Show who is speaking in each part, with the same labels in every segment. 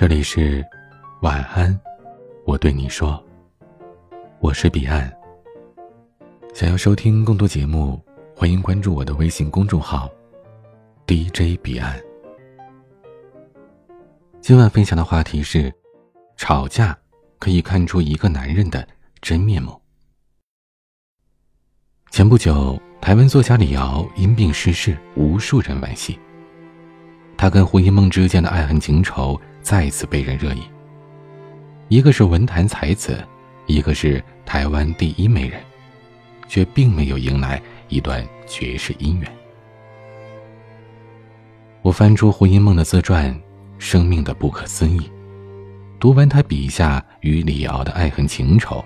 Speaker 1: 这里是晚安，我对你说，我是彼岸。想要收听更多节目，欢迎关注我的微信公众号 DJ 彼岸。今晚分享的话题是：吵架可以看出一个男人的真面目。前不久，台湾作家李敖因病逝世，无数人惋惜。他跟胡因梦之间的爱恨情仇再次被人热议。一个是文坛才子，一个是台湾第一美人，却并没有迎来一段绝世姻缘。我翻出胡因梦的自传，生命的不可思议。读完他笔下与李敖的爱恨情仇，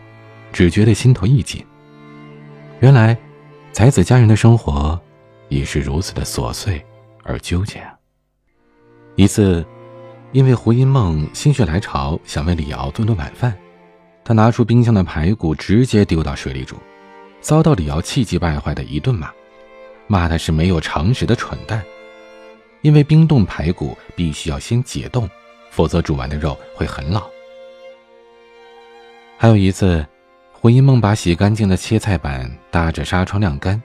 Speaker 1: 只觉得心头一紧。原来，才子佳人的生活也是如此的琐碎而纠结啊！一次，因为胡因梦心血来潮想为李敖做顿晚饭，他拿出冰箱的排骨直接丢到水里煮，遭到李敖气急败坏的一顿骂，骂他是没有常识的蠢蛋。因为冰冻排骨必须要先解冻，否则煮完的肉会很老。还有一次。胡因梦把洗干净的切菜板搭着纱窗晾干，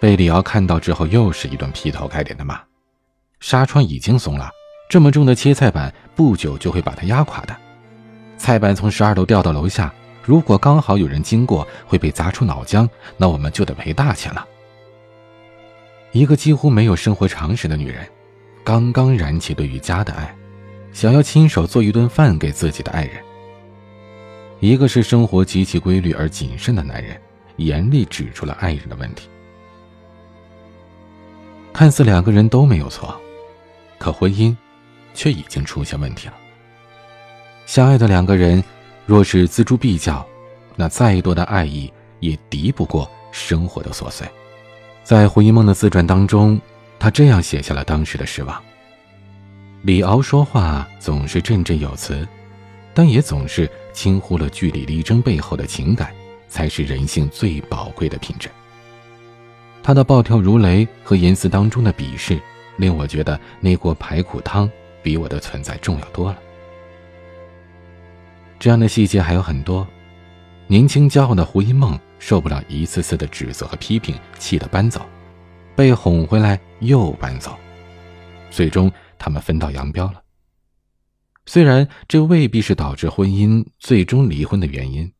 Speaker 1: 被李敖看到之后，又是一顿劈头盖脸的骂：“纱窗已经松了，这么重的切菜板不久就会把它压垮的。菜板从十二楼掉到楼下，如果刚好有人经过，会被砸出脑浆，那我们就得赔大钱了。”一个几乎没有生活常识的女人，刚刚燃起对于家的爱，想要亲手做一顿饭给自己的爱人。一个是生活极其规律而谨慎的男人，严厉指出了爱人的问题。看似两个人都没有错，可婚姻却已经出现问题了。相爱的两个人，若是锱铢必较，那再多的爱意也敌不过生活的琐碎。在胡一梦的自传当中，他这样写下了当时的失望。李敖说话总是振振有词。但也总是轻忽了据理力争背后的情感，才是人性最宝贵的品质。他的暴跳如雷和言辞当中的鄙视，令我觉得那锅排骨汤比我的存在重要多了。这样的细节还有很多。年轻骄傲的胡因梦受不了一次次的指责和批评，气得搬走，被哄回来又搬走，最终他们分道扬镳了。虽然这未必是导致婚姻最终离婚的原因，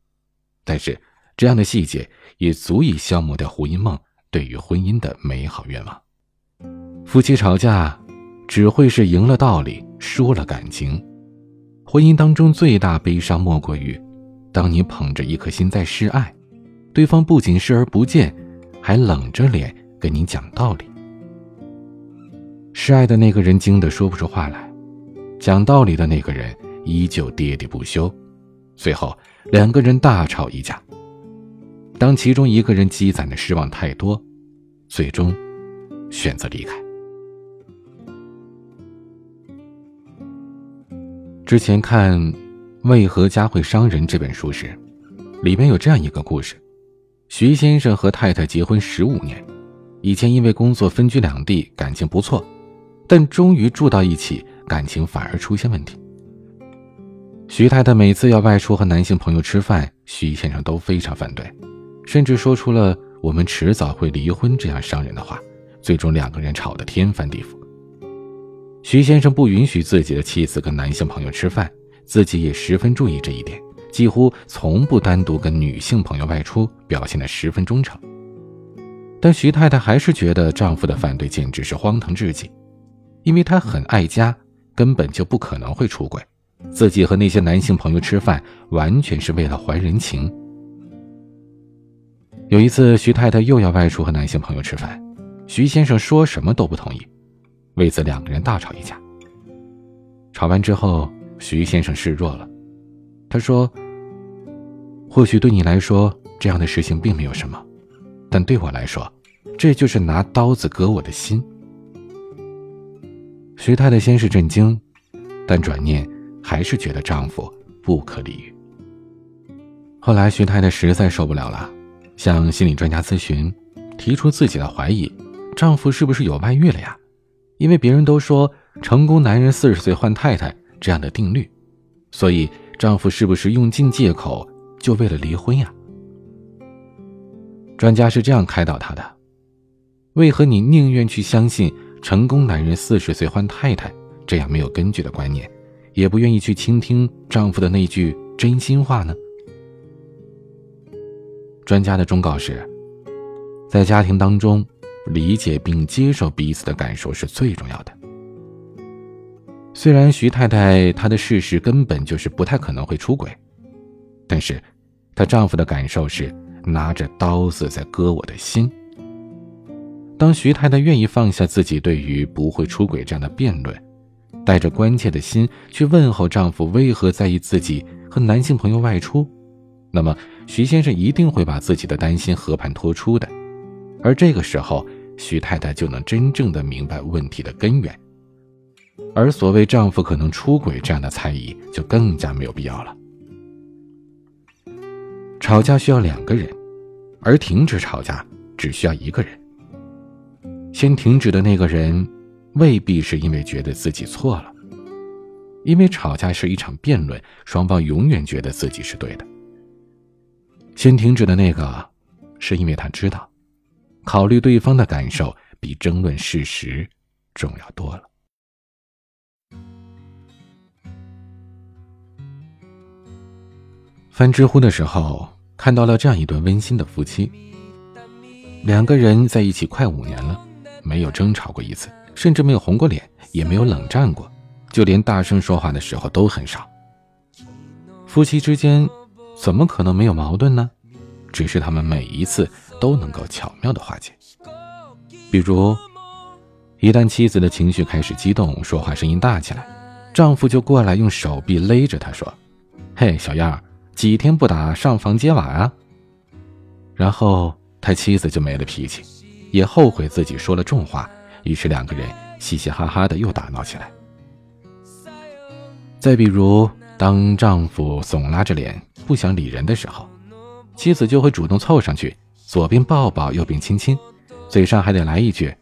Speaker 1: 但是这样的细节也足以消磨掉胡因梦对于婚姻的美好愿望。夫妻吵架，只会是赢了道理，输了感情。婚姻当中最大悲伤莫过于，当你捧着一颗心在示爱，对方不仅视而不见，还冷着脸跟你讲道理。示爱的那个人惊得说不出话来。讲道理的那个人依旧喋喋不休，最后两个人大吵一架。当其中一个人积攒的失望太多，最终选择离开。之前看《为何家会伤人》这本书时，里面有这样一个故事：徐先生和太太结婚十五年，以前因为工作分居两地，感情不错，但终于住到一起。感情反而出现问题。徐太太每次要外出和男性朋友吃饭，徐先生都非常反对，甚至说出了“我们迟早会离婚”这样伤人的话。最终两个人吵得天翻地覆。徐先生不允许自己的妻子跟男性朋友吃饭，自己也十分注意这一点，几乎从不单独跟女性朋友外出，表现得十分忠诚。但徐太太还是觉得丈夫的反对简直是荒唐至极，因为她很爱家。根本就不可能会出轨，自己和那些男性朋友吃饭，完全是为了还人情。有一次，徐太太又要外出和男性朋友吃饭，徐先生说什么都不同意，为此两个人大吵一架。吵完之后，徐先生示弱了，他说：“或许对你来说这样的事情并没有什么，但对我来说，这就是拿刀子割我的心。”徐太太先是震惊，但转念还是觉得丈夫不可理喻。后来，徐太太实在受不了了，向心理专家咨询，提出自己的怀疑：丈夫是不是有外遇了呀？因为别人都说成功男人四十岁换太太，这样的定律，所以丈夫是不是用尽借口就为了离婚呀？专家是这样开导她的：为何你宁愿去相信成功男人四十岁换太太这样没有根据的观念，也不愿意去倾听丈夫的那句真心话呢？专家的忠告是，在家庭当中，理解并接受彼此的感受是最重要的。虽然徐太太她的事实根本就是不太可能会出轨，但是她丈夫的感受是拿着刀子在割我的心。当徐太太愿意放下自己对于不会出轨这样的辩论，带着关切的心去问候丈夫为何在意自己和男性朋友外出，那么徐先生一定会把自己的担心和盘托出的，而这个时候徐太太就能真正的明白问题的根源。而所谓丈夫可能出轨这样的猜疑就更加没有必要了。吵架需要两个人，而停止吵架只需要一个人。先停止的那个人，未必是因为觉得自己错了，因为吵架是一场辩论，双方永远觉得自己是对的。先停止的那个，是因为他知道，考虑对方的感受比争论事实重要多了。翻知乎的时候，看到了这样一对温馨的夫妻。两个人在一起快五年了，没有争吵过一次，甚至没有红过脸，也没有冷战过，就连大声说话的时候都很少。夫妻之间怎么可能没有矛盾呢？只是他们每一次都能够巧妙的化解。比如，一旦妻子的情绪开始激动，说话声音大起来，丈夫就过来用手臂勒着她说：“嘿，小样儿。”几天不打，上房揭瓦啊！然后他妻子就没了脾气，也后悔自己说了重话，于是两个人嘻嘻哈哈的又打闹起来。再比如，当丈夫总拉着脸不想理人的时候，妻子就会主动凑上去，左边抱抱，右边亲亲，嘴上还得来一句：“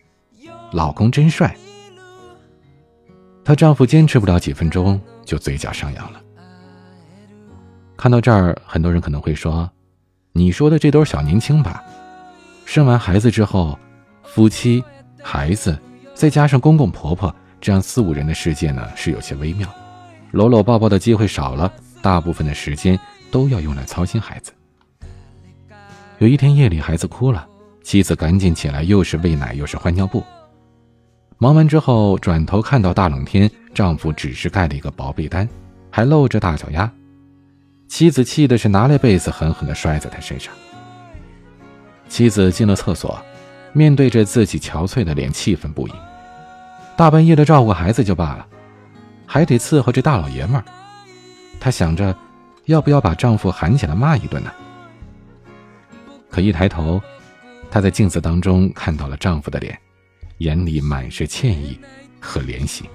Speaker 1: 老公真帅。”她丈夫坚持不了几分钟，就嘴角上扬了。看到这儿，很多人可能会说：“你说的这都是小年轻吧？生完孩子之后，夫妻、孩子，再加上公公婆婆，这样四五人的世界呢，是有些微妙。搂搂抱抱的机会少了，大部分的时间都要用来操心孩子。有一天夜里，孩子哭了，妻子赶紧起来，又是喂奶又是换尿布。忙完之后，转头看到大冷天，丈夫只是盖了一个薄被单，还露着大脚丫。”妻子气的是拿来被子狠狠地摔在他身上。妻子进了厕所，面对着自己憔悴的脸，气愤不已。大半夜的照顾孩子就罢了，还得伺候这大老爷们儿。她想着，要不要把丈夫喊起来骂一顿呢？可一抬头，她在镜子当中看到了丈夫的脸，眼里满是歉意和怜惜。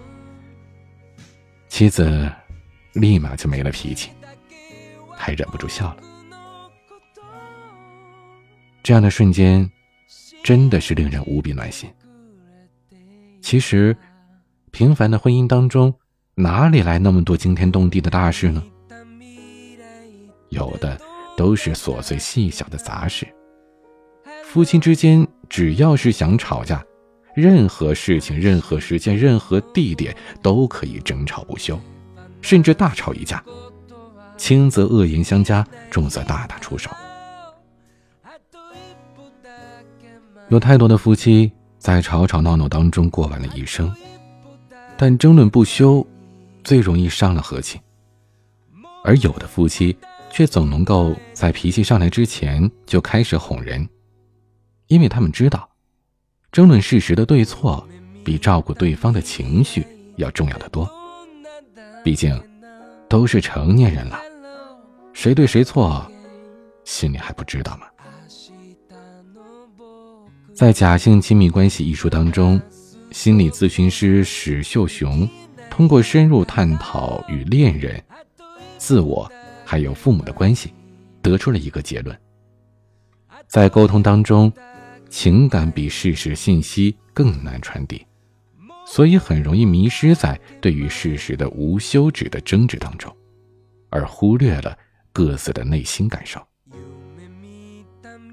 Speaker 1: 妻子立马就没了脾气。还忍不住笑了。这样的瞬间，真的是令人无比暖心。其实，平凡的婚姻当中，哪里来那么多惊天动地的大事呢？有的都是琐碎细小的杂事。夫妻之间，只要是想吵架，任何事情、任何时间、任何地点都可以争吵不休，甚至大吵一架。轻则恶言相加，重则大打出手。有太多的夫妻在吵吵闹闹当中过完了一生，但争论不休，最容易伤了和气。而有的夫妻却总能够在脾气上来之前就开始哄人，因为他们知道，争论事实的对错比照顾对方的情绪要重要的多。毕竟。都是成年人了，谁对谁错，心里还不知道吗？在《假性亲密关系》一书当中，心理咨询师史秀雄通过深入探讨与恋人、自我还有父母的关系，得出了一个结论：在沟通当中，情感比事实信息更难传递，所以很容易迷失在对于事实的无休止的争执当中，而忽略了各自的内心感受。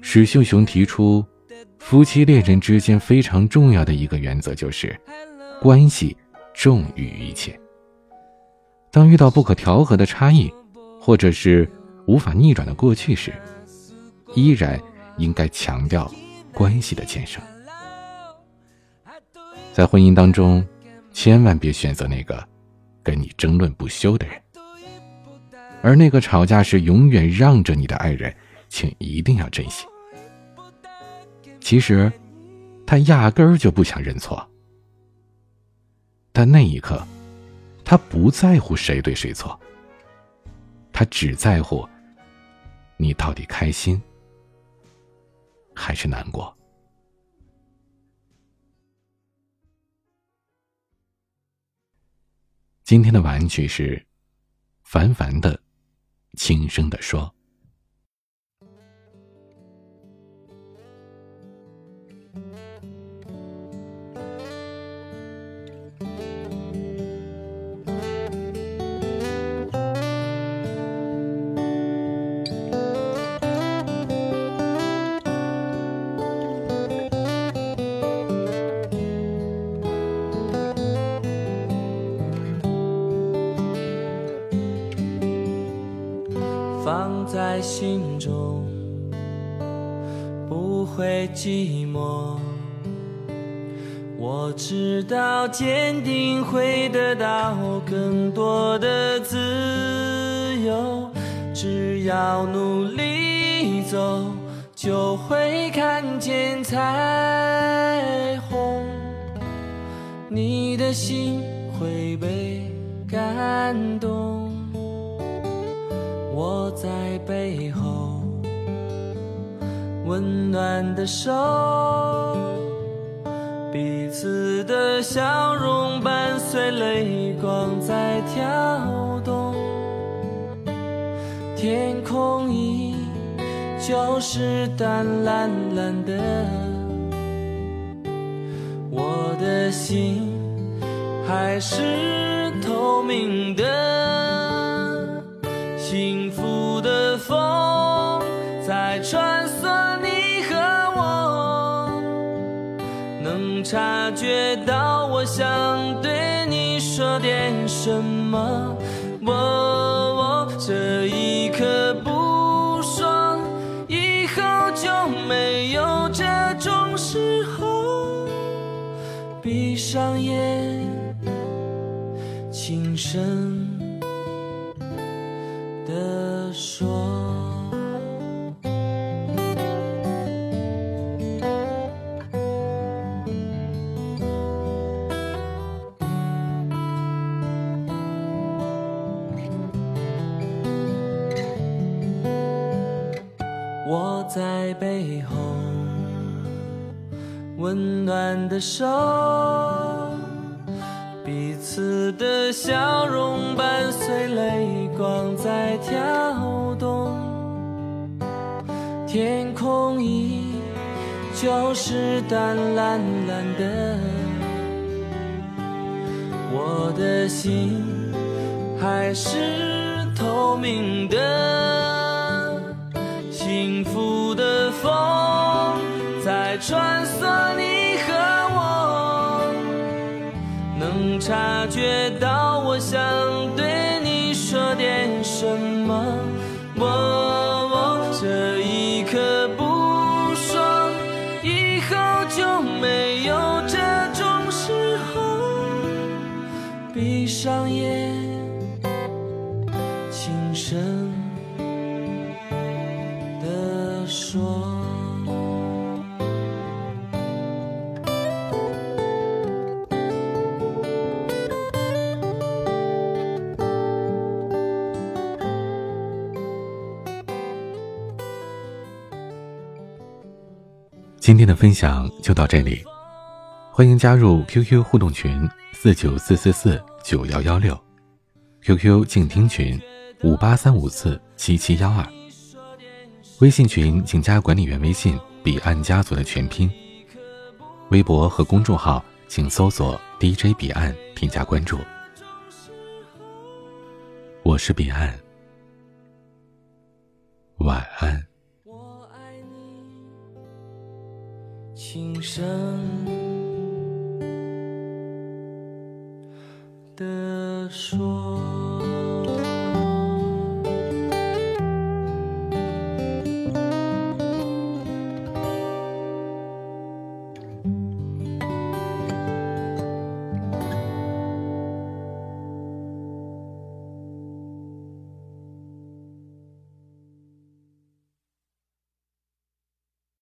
Speaker 1: 史秀雄提出，夫妻恋人之间非常重要的一个原则就是，关系重于一切。当遇到不可调和的差异，或者是无法逆转的过去时，依然应该强调关系的建设。在婚姻当中，千万别选择那个跟你争论不休的人，而那个吵架时永远让着你的爱人，请一定要珍惜。其实，他压根儿就不想认错，但那一刻，他不在乎谁对谁错，他只在乎你到底开心还是难过。今天的玩具是凡凡的，轻声的说。
Speaker 2: 心中不会寂寞，我知道坚定会得到更多的自由，只要努力走，就会看见彩虹，你的心会被感动。我在背后，温暖的手，彼此的笑容伴随泪光在跳动。天空依旧是淡蓝蓝的，我的心还是透明的。幸觉到我想对你说点什么。我这一刻不说，以后就没有这种时候。闭上眼，轻声。在背后温暖的手。彼此的笑容伴随泪光在跳动，天空依旧是淡蓝蓝的，我的心还是透明的，幸福的风在穿梭你和我。能察觉到我想对你说点什么，我这一刻不说，以后就没有这种时候。闭上眼，
Speaker 1: 今天的分享就到这里，欢迎加入 QQ 互动群四九四四四九幺幺六，QQ 静听群五八三五四七七幺二，微信群请加管理员微信“彼岸家族”的全拼，微博和公众号请搜索 DJ 彼岸，添加关注。我是彼岸，晚安。
Speaker 2: 轻声的说。